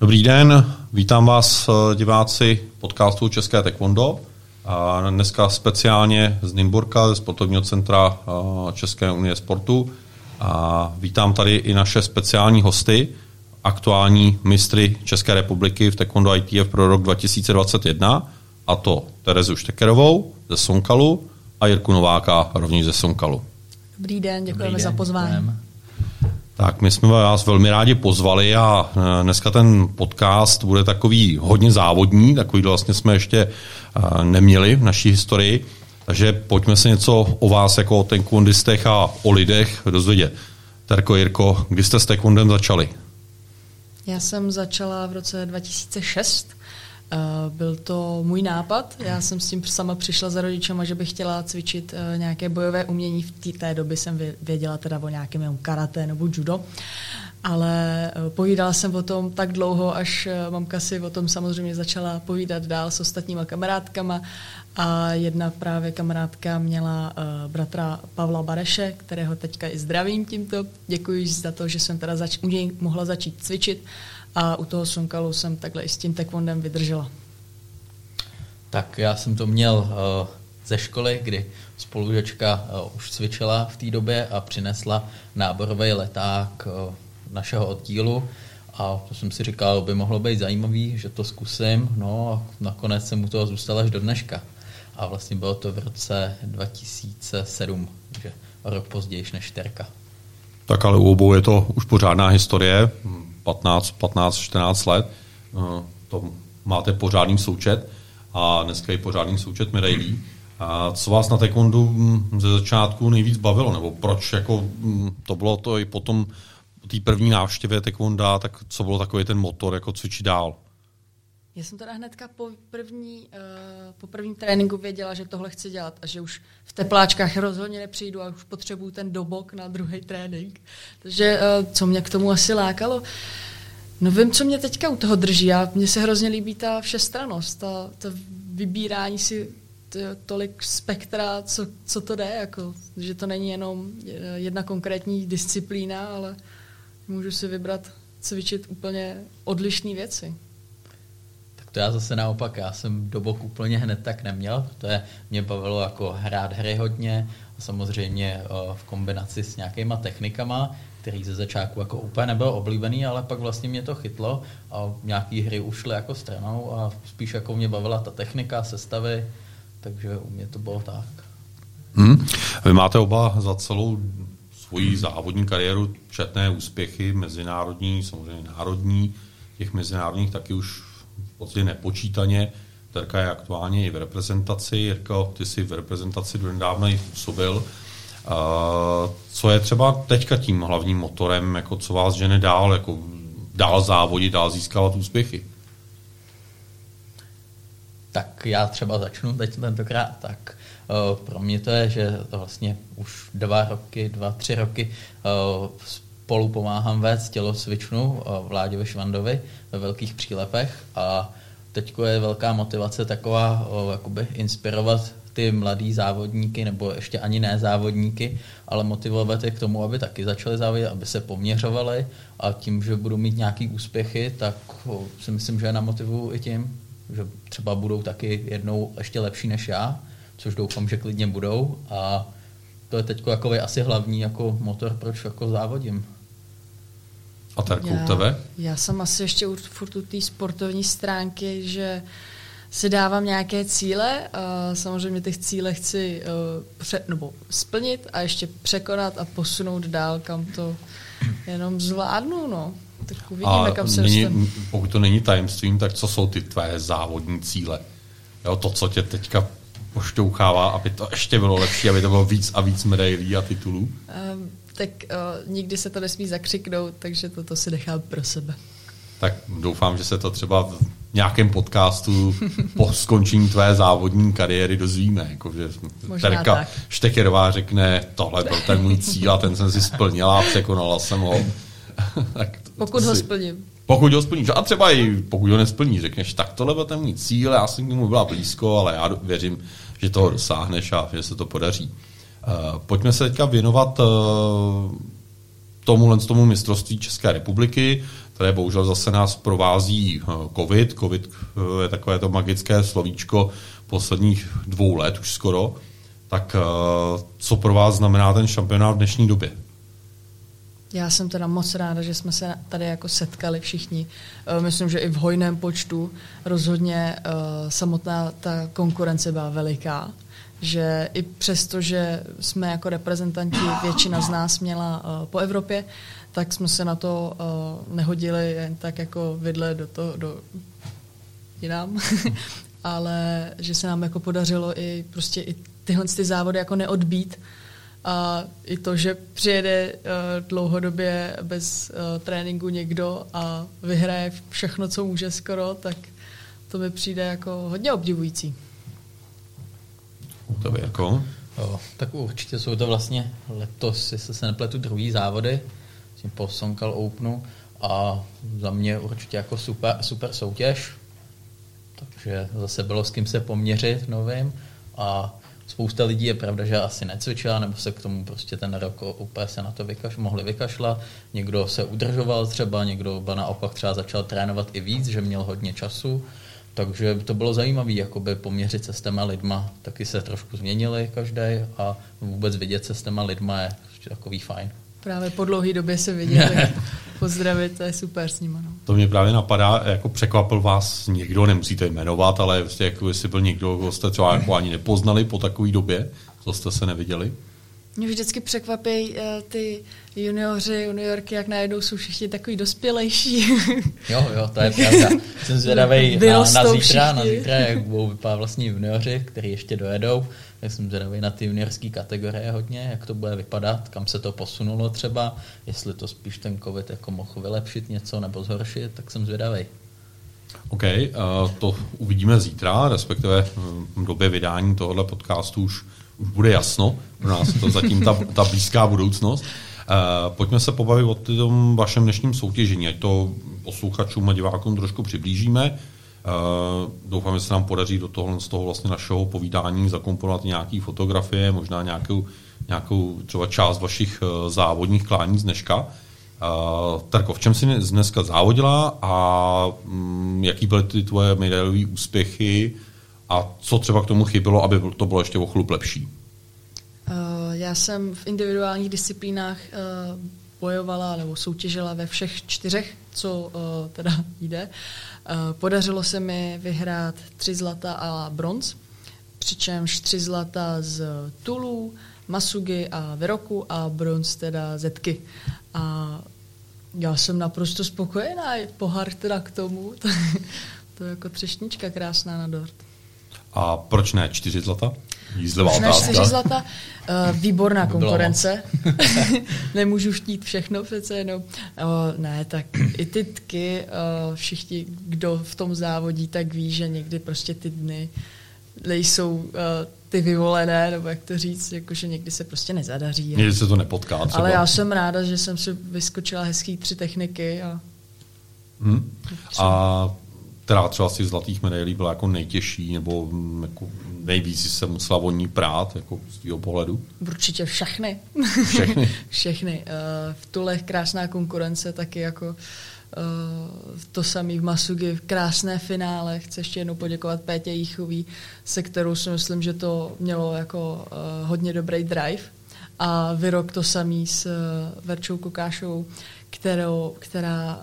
Dobrý den, vítám vás eh, diváci podcastu České taekwondo. A dneska speciálně z Nymburka, ze sportovního centra eh, České unie sportu. A vítám tady i naše speciální hosty, aktuální mistry České republiky v taekwondo ITF pro rok 2021, a to Terezu Štekerovou ze Sonkalu a Jirku Nováka rovněž ze Sonkalu. Dobrý den, děkujeme Dobrý den, za pozvání. Děkujeme. Tak my jsme vás velmi rádi pozvali a e, dneska ten podcast bude takový hodně závodní, takový vlastně jsme ještě e, neměli v naší historii, takže pojďme se něco o vás jako o taekwondistech a o lidech dozvědět. Terko, Jirko, kdy jste s taekwondem začali? Já jsem začala v roce 2006 Uh, byl to můj nápad. Já jsem s tím sama přišla za rodičema, že bych chtěla cvičit uh, nějaké bojové umění. V té, té době jsem věděla teda o nějakém karate nebo judo. Ale uh, povídala jsem o tom tak dlouho, až mamka si o tom samozřejmě začala povídat dál s ostatníma kamarádkama. A jedna právě kamarádka měla bratra Pavla Bareše, kterého teďka i zdravím tímto. Děkuji za to, že jsem teda zač- u něj mohla začít cvičit a u toho Sunkalu jsem takhle i s tím taekwondem vydržela. Tak já jsem to měl uh, ze školy, kdy spolužačka uh, už cvičila v té době a přinesla náborový leták uh, našeho oddílu a to jsem si říkal, by mohlo být zajímavý, že to zkusím, no a nakonec jsem mu toho zůstal až do dneška. A vlastně bylo to v roce 2007, že rok později než Terka. Tak ale u obou je to už pořádná historie. 15, 15, 14 let, eh, to máte pořádný součet a dneska je pořádný součet medailí. A co vás na taekwondu hm, ze začátku nejvíc bavilo, nebo proč jako hm, to bylo to i potom té první návštěvě taekwonda, tak co bylo takový ten motor, jako cvičit dál? Já jsem teda hnedka po, první, uh, po prvním tréninku věděla, že tohle chci dělat a že už v tepláčkách rozhodně nepřijdu a už potřebuju ten dobok na druhý trénink. Takže uh, co mě k tomu asi lákalo? No vím, co mě teďka u toho drží. A mně se hrozně líbí ta všestranost, ta, ta vybírání si tolik spektra, co, co to jde, jako, že to není jenom jedna konkrétní disciplína, ale můžu si vybrat cvičit úplně odlišné věci. To já zase naopak, já jsem do bok úplně hned tak neměl, protože mě bavilo jako hrát hry hodně a samozřejmě v kombinaci s nějakýma technikama, který ze začátku jako úplně nebyl oblíbený, ale pak vlastně mě to chytlo a nějaký hry ušly jako stranou a spíš jako mě bavila ta technika, sestavy, takže u mě to bylo tak. Hmm. Vy máte oba za celou svoji závodní kariéru četné úspěchy, mezinárodní, samozřejmě národní, těch mezinárodních taky už podstatě nepočítaně. Terka je aktuálně i v reprezentaci. Jirko, ty jsi v reprezentaci donedávna i působil. Uh, co je třeba teďka tím hlavním motorem, jako co vás žene dál, jako dál závodit, dál získávat úspěchy? Tak já třeba začnu teď tentokrát. Tak uh, pro mě to je, že to vlastně už dva roky, dva, tři roky uh, spolu pomáhám vést tělocvičnu Vláďovi Švandovi ve velkých přílepech a teď je velká motivace taková jakoby inspirovat ty mladý závodníky, nebo ještě ani ne závodníky, ale motivovat je k tomu, aby taky začali závodit, aby se poměřovali a tím, že budou mít nějaký úspěchy, tak si myslím, že je namotivuju i tím, že třeba budou taky jednou ještě lepší než já, což doufám, že klidně budou a to je teď jako asi hlavní jako motor, proč jako závodím. A Terku, já, tebe? Já jsem asi ještě furt u té sportovní stránky, že si dávám nějaké cíle a samozřejmě těch cíle chci uh, pře- nebo splnit a ještě překonat a posunout dál, kam to jenom zvládnu, no. Tak uvidíme, a kam se není, Pokud to není tajemstvím, tak co jsou ty tvé závodní cíle? Jo, to, co tě teďka pošťouchává, aby to ještě bylo lepší, aby to bylo víc a víc medailí a titulů? Um, tak uh, nikdy se to nesmí zakřiknout, takže toto si nechám pro sebe. Tak doufám, že se to třeba v nějakém podcastu po skončení tvé závodní kariéry dozvíme. Jako, že Terka tak. Štekerová řekne, tohle byl ten můj cíl a ten jsem si splnila a překonala jsem ho. tak to, pokud to ho si, splním. Pokud ho splníš. A třeba i pokud ho nesplníš, řekneš, tak tohle byl ten můj cíl, já jsem k němu byla blízko, ale já věřím, že toho dosáhneš a že se to podaří. Uh, pojďme se teďka věnovat uh, tomuhle tomu mistrovství České republiky. které bohužel zase nás provází eh, COVID. COVID eh, je takové to magické slovíčko posledních dvou let už skoro. Tak co pro vás znamená ten šampionát v dnešní době? Já jsem teda moc ráda, že jsme se tady jako setkali všichni. Myslím, že i v hojném počtu rozhodně samotná ta konkurence byla veliká že i přesto, že jsme jako reprezentanti, většina z nás měla uh, po Evropě, tak jsme se na to nehodili jen tak jako vidle do to, do jinam, ale že se nám jako podařilo i prostě i tyhle ty závody jako neodbít a i to, že přijede uh, dlouhodobě bez uh, tréninku někdo a vyhraje všechno, co může skoro, tak to mi přijde jako hodně obdivující. To by jako? Jo, tak určitě jsou to vlastně letos, jestli se nepletu, druhý závody po Sonkal Openu a za mě určitě jako super, super soutěž, takže zase bylo s kým se poměřit novým a spousta lidí je pravda, že asi necvičila, nebo se k tomu prostě ten rok úplně se na to vykaš, mohli vykašlat. Někdo se udržoval třeba, někdo naopak třeba začal trénovat i víc, že měl hodně času. Takže to bylo zajímavé jakoby poměřit se s těma lidma. Taky se trošku změnili každý a vůbec vidět se s těma lidma je takový fajn. Právě po dlouhé době se viděli. Pozdravit, to je super s nimi. No. To mě právě napadá, jako překvapil vás někdo, nemusíte jmenovat, ale vlastně jako jestli byl někdo, kdo jste třeba jako ani nepoznali po takové době, co jste se neviděli. Mě vždycky překvapí uh, ty junioři, juniorky, jak najednou jsou všichni takový dospělejší. jo, jo, to je pravda. Jsem zvědavý na, na, zítra, na zítra, jak budou vypadat vlastně junioři, kteří ještě dojedou. Tak jsem zvědavý na ty juniorské kategorie hodně, jak to bude vypadat, kam se to posunulo třeba, jestli to spíš ten covid jako mohl vylepšit něco nebo zhoršit, tak jsem zvědavý. OK, uh, to uvidíme zítra, respektive v době vydání tohohle podcastu už už bude jasno, pro nás to zatím ta, ta blízká budoucnost. Uh, pojďme se pobavit o tom vašem dnešním soutěžení, ať to posluchačům a divákům trošku přiblížíme. Uh, doufám, že se nám podaří do toho, z toho vlastně našeho povídání zakomponovat nějaké fotografie, možná nějakou, nějakou třeba část vašich uh, závodních klání z dneška. Uh, Tarko, v čem jsi dneska závodila a um, jaký byly ty tvoje medailové úspěchy a co třeba k tomu chybělo, aby to bylo ještě o chlup lepší? Uh, já jsem v individuálních disciplínách uh, bojovala nebo soutěžila ve všech čtyřech, co uh, teda jde. Podařilo se mi vyhrát tři zlata a bronz, přičemž tři zlata z Tulu, Masugi a Veroku a bronz teda Zetky. A já jsem naprosto spokojená, pohár teda k tomu, to, to je jako třešnička krásná na dort. A proč ne čtyři zlata? Jízlivá proč otázka. ne čtyři zlata? Uh, výborná konkurence. Nemůžu chtít všechno přece jenom. Uh, ne, tak i ty tky, uh, všichni, kdo v tom závodí, tak ví, že někdy prostě ty dny nejsou uh, ty vyvolené, nebo jak to říct, jakože někdy se prostě nezadaří. Někdy se to nepotká třeba. Ale já jsem ráda, že jsem si vyskočila hezký tři techniky. A, hmm. a která třeba z těch zlatých medailí byla jako nejtěžší nebo mm, jako nejvíc se musela o ní prát jako z tvého pohledu? Určitě všechny. Všechny? všechny. Uh, v Tulech krásná konkurence, taky jako uh, to samý v Masugi, v krásné finále. Chci ještě jednou poděkovat Pétě Jíchový, se kterou si myslím, že to mělo jako uh, hodně dobrý drive. A Vyrok to samý s Verčou Kokášovou, kterou, která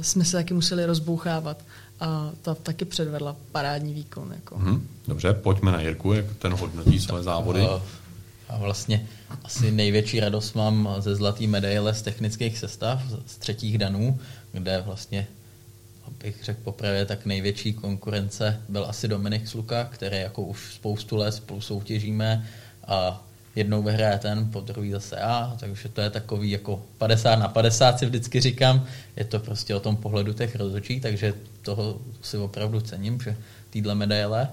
jsme se taky museli rozbouchávat a ta taky předvedla parádní výkon. Jako. Hmm, dobře, pojďme na Jirku, jak ten hodnotí své závody. A vlastně asi největší radost mám ze zlatý medaile z technických sestav, z třetích danů, kde vlastně, abych řekl popravě, tak největší konkurence byl asi Dominik Sluka, který jako už spoustu let spolu soutěžíme a jednou vyhraje ten, po druhý zase já, takže to je takový jako 50 na 50 si vždycky říkám, je to prostě o tom pohledu těch rozhodčí, takže toho si opravdu cením, že týhle medaile,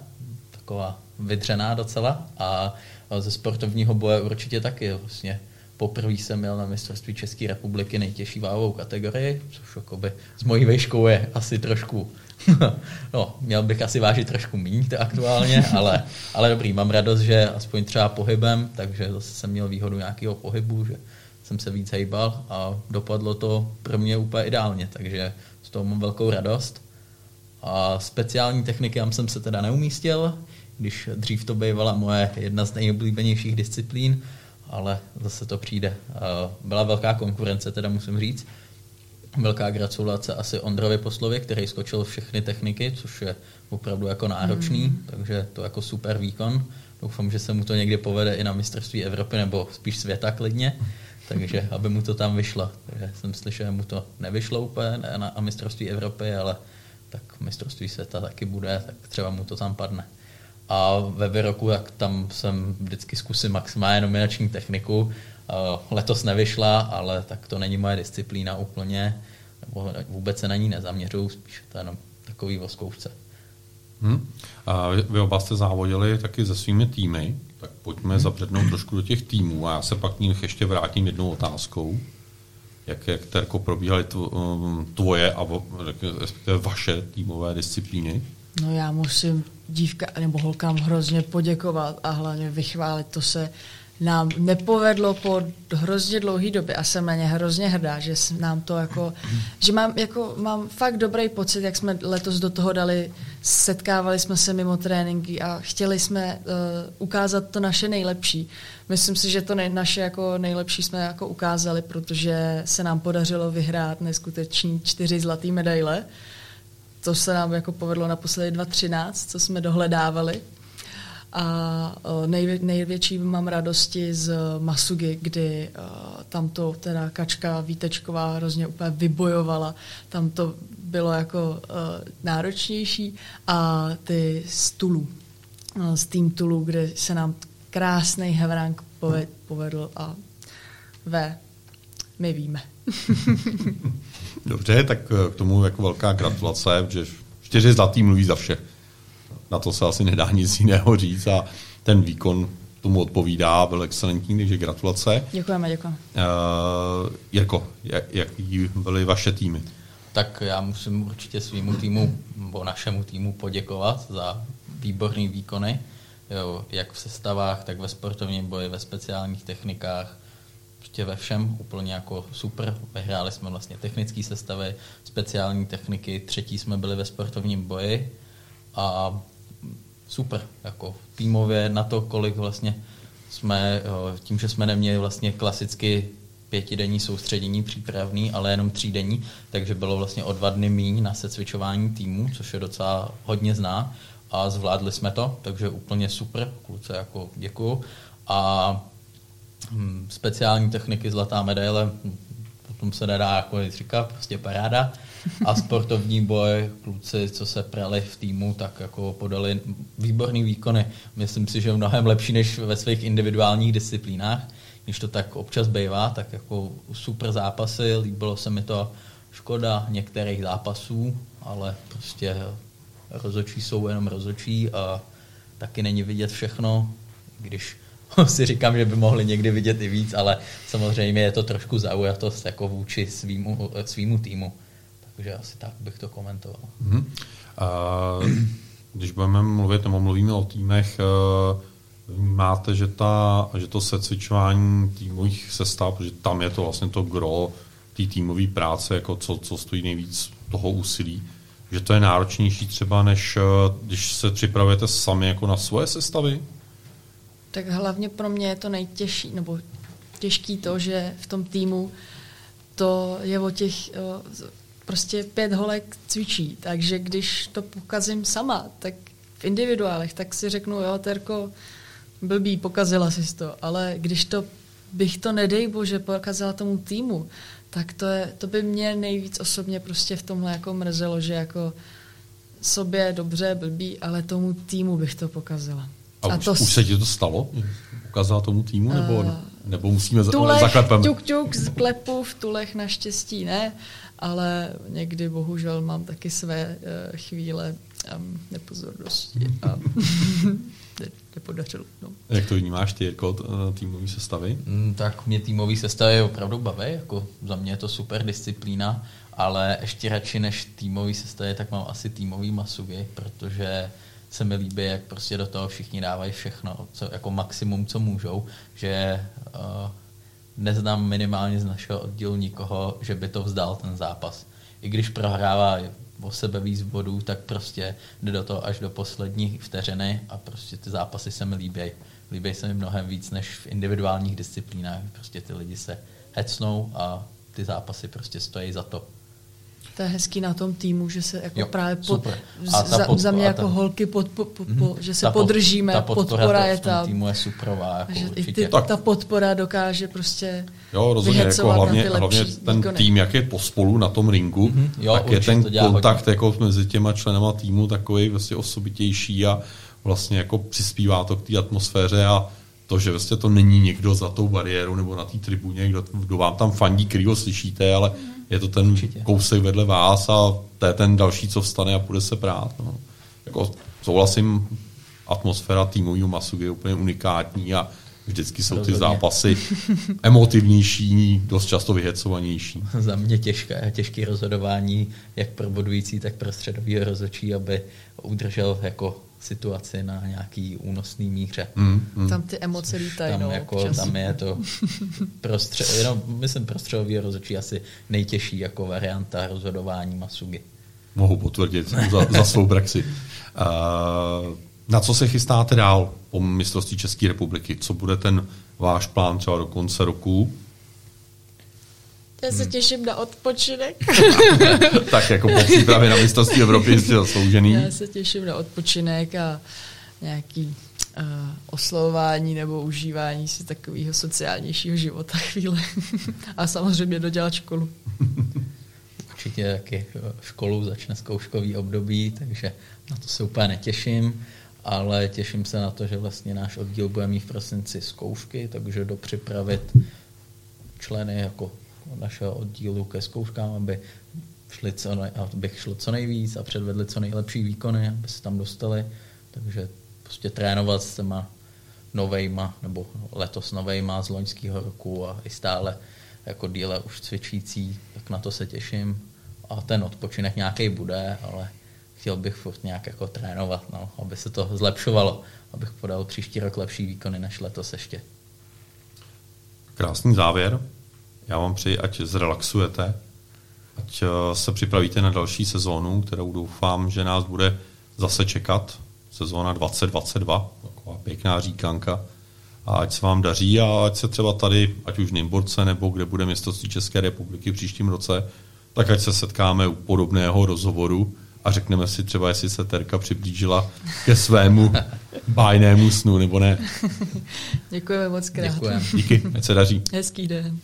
taková vydřená docela. A ze sportovního boje určitě taky vlastně poprvé jsem měl na mistrovství České republiky nejtěžší váhovou kategorii, což jakoby s mojí vejškou je asi trošku no, měl bych asi vážit trošku méně aktuálně, ale, ale dobrý, mám radost, že aspoň třeba pohybem, takže zase jsem měl výhodu nějakého pohybu, že jsem se víc hejbal a dopadlo to pro mě úplně ideálně, takže z toho mám velkou radost. A speciální techniky jsem se teda neumístil, když dřív to bývala moje jedna z nejoblíbenějších disciplín, ale zase to přijde. Byla velká konkurence, teda musím říct. Velká gratulace asi Ondrovi Poslově, který skočil všechny techniky, což je opravdu jako náročný, mm. takže to jako super výkon. Doufám, že se mu to někdy povede i na mistrovství Evropy, nebo spíš světa klidně, takže aby mu to tam vyšlo. Takže jsem slyšel, že mu to nevyšlo úplně na mistrovství Evropy, ale tak mistrovství světa taky bude, tak třeba mu to tam padne. A ve výroku, jak tam jsem vždycky zkusím maximálně nominační techniku. Letos nevyšla, ale tak to není moje disciplína úplně, nebo vůbec se na ní nezaměřuju, spíš to je jenom takový o zkoušce. Hmm. A vy, vy oba jste závodili taky se svými týmy, tak pojďme hmm. zabřednout trošku do těch týmů a já se pak k ním ještě vrátím jednou otázkou. Jak, jak Terko probíhaly um, tvoje a respektive vaše týmové disciplíny? No já musím dívka nebo holkám hrozně poděkovat a hlavně vychválit. To se nám nepovedlo po hrozně dlouhé době a jsem na ně hrozně hrdá, že nám to jako, že mám, jako, mám fakt dobrý pocit, jak jsme letos do toho dali, setkávali jsme se mimo tréninky a chtěli jsme uh, ukázat to naše nejlepší. Myslím si, že to nej, naše jako nejlepší jsme jako ukázali, protože se nám podařilo vyhrát neskuteční čtyři zlaté medaile. To se nám jako povedlo naposledy 2013, co jsme dohledávali. A nejvě, největší mám radosti z Masugy, kdy tam to teda kačka Vítečková hrozně úplně vybojovala. Tam to bylo jako náročnější. A ty z Tulu, z Team Tulu, kde se nám krásný Hevrank povedl a ve, my víme. Dobře, tak k tomu jako velká gratulace, že čtyři zlatý mluví za vše na to se asi nedá nic jiného říct a ten výkon tomu odpovídá, byl excelentní, takže gratulace. Děkujeme, děkujeme. Uh, Jirko, jak, jaký byly vaše týmy? Tak já musím určitě svýmu týmu, nebo našemu týmu poděkovat za výborné výkony, jo, jak v sestavách, tak ve sportovním boji, ve speciálních technikách, prostě ve všem úplně jako super. Vyhráli jsme vlastně technické sestavy, speciální techniky, třetí jsme byli ve sportovním boji a super, jako týmově na to, kolik vlastně jsme, tím, že jsme neměli vlastně klasicky pětidenní soustředění přípravný, ale jenom třídenní, takže bylo vlastně o dva dny míň na secvičování týmu, což je docela hodně zná a zvládli jsme to, takže úplně super, kluce jako děkuju. A hm, speciální techniky zlatá medaile, tom se nedá jako nic říkat, prostě paráda. A sportovní boj, kluci, co se prali v týmu, tak jako podali výborný výkony. Myslím si, že mnohem lepší než ve svých individuálních disciplínách. Když to tak občas bývá, tak jako super zápasy, líbilo se mi to škoda některých zápasů, ale prostě rozočí jsou jenom rozočí a taky není vidět všechno, když si říkám, že by mohli někdy vidět i víc, ale samozřejmě je to trošku zaujatost jako vůči svýmu, svýmu týmu. Takže asi tak bych to komentoval. Mm-hmm. A když budeme mluvit, nebo mluvíme o týmech, eh, máte, že, ta, že to secvičování týmových sestav, protože tam je to vlastně to gro té týmové práce, jako co, co stojí nejvíc toho úsilí, že to je náročnější třeba, než eh, když se připravujete sami jako na svoje sestavy? Tak hlavně pro mě je to nejtěžší, nebo těžký to, že v tom týmu to je o těch prostě pět holek cvičí, takže když to pokazím sama, tak v individuálech, tak si řeknu, jo, Terko, blbý, pokazila si to, ale když to bych to, nedej bože, pokazila tomu týmu, tak to, je, to by mě nejvíc osobně prostě v tomhle jako mrzelo, že jako sobě dobře, blbý, ale tomu týmu bych to pokazila. A, a už, to už se ti to stalo? Ukázala tomu týmu? Nebo, uh, nebo musíme tulech, zaklepem? Tuk, tuk, z klepu v tulech naštěstí ne, ale někdy bohužel mám taky své uh, chvíle um, nepozornosti a nepodařilo. No. Jak to vnímáš ty, jako týmový sestavy? Mm, tak mě týmový sestavy opravdu baví, jako za mě je to super disciplína, ale ještě radši než týmový sestavy, tak mám asi týmový masugy, protože se mi líbí, jak prostě do toho všichni dávají všechno, co, jako maximum, co můžou, že uh, neznám minimálně z našeho oddílu nikoho, že by to vzdal ten zápas. I když prohrává o sebe víc bodů, tak prostě jde do toho až do poslední vteřiny a prostě ty zápasy se mi líbí. Líbí se mi mnohem víc než v individuálních disciplínách. Prostě ty lidi se hecnou a ty zápasy prostě stojí za to. To je hezký na tom týmu, že se jako Jo, právě pod, super. za, A ta podpo- za mě a jako ta- holky, pod, po, po, Mhm. po, že se Ta pod- podržíme, ta podpora, podpora je tam. týmu je suprová, A jako že i určitě. ty, Tak. ta podpora dokáže prostě Jo, rozhodně, jako hlavně, na ty hlavně lepší ten výkony. tým, jak je pospolu na tom ringu, Mhm, jo, tak je ten kontakt hodně. jako mezi těma členama týmu takový vlastně osobitější a vlastně jako přispívá to k té atmosféře a to, že vlastně to není někdo za tou bariérou nebo na té tribuně, kdo, kdo vám tam fandí, který ho slyšíte, ale je to ten Určitě. kousek vedle vás a to je ten další, co vstane a půjde se prát. No. Jako souhlasím, atmosféra týmového Masugi je úplně unikátní a vždycky jsou ty zápasy emotivnější, dost často vyhecovanější. za mě těžké, těžké rozhodování, jak pro bodující, tak pro středový rozhodčí, aby udržel jako situaci na nějaký únosný míře. Mm, mm. tam ty emoce lítají. Tam, no, jako, občas. tam je to pro stře- jenom, myslím pro středový rozhodčí asi nejtěžší jako varianta rozhodování Masugi. Mohu potvrdit za, za svou praxi. Uh, na co se chystáte dál po mistrovství České republiky? Co bude ten váš plán třeba do konce roku? Já Hmm. se těším na odpočinek. tak jako po přípravě na mistrovství Evropy jste zasloužený. Já se těším na odpočinek a nějaký uh, oslovování nebo užívání si takového sociálnějšího života chvíle. a samozřejmě dodělat školu. Určitě taky školu začne zkouškový období, takže na to se úplně netěším, ale těším se na to, že vlastně náš oddíl bude mít v prosinci zkoušky, takže dopřipravit členy jako našeho oddílu ke zkouškám, aby šli co nej, abych šlo co nejvíc a předvedli co nejlepší výkony, aby se tam dostali. Takže prostě trénovat s těma novejma, nebo letos novejma z loňského roku a i stále jako díle už cvičící, tak na to se těším. A ten odpočinek nějaký bude, ale chtěl bych furt nějak jako trénovat, no, aby se to zlepšovalo, abych podal příští rok lepší výkony než letos ještě. Krásný závěr. Já vám přeji, ať zrelaxujete, ať eh, se připravíte na další sezónu, kterou doufám, že nás bude zase čekat. Sezóna 2022, taková pěkná říkanka. A ať se vám daří a ať se třeba tady, ať už v Nymborce nebo kde bude mistrovství České republiky v příštím roce, tak ať se setkáme u podobného rozhovoru a řekneme si třeba, jestli se Terka přiblížila ke svému bájnému snu, nebo ne. Děkujeme moc krát. Děkujeme. Díky, ať se daří. Hezký den.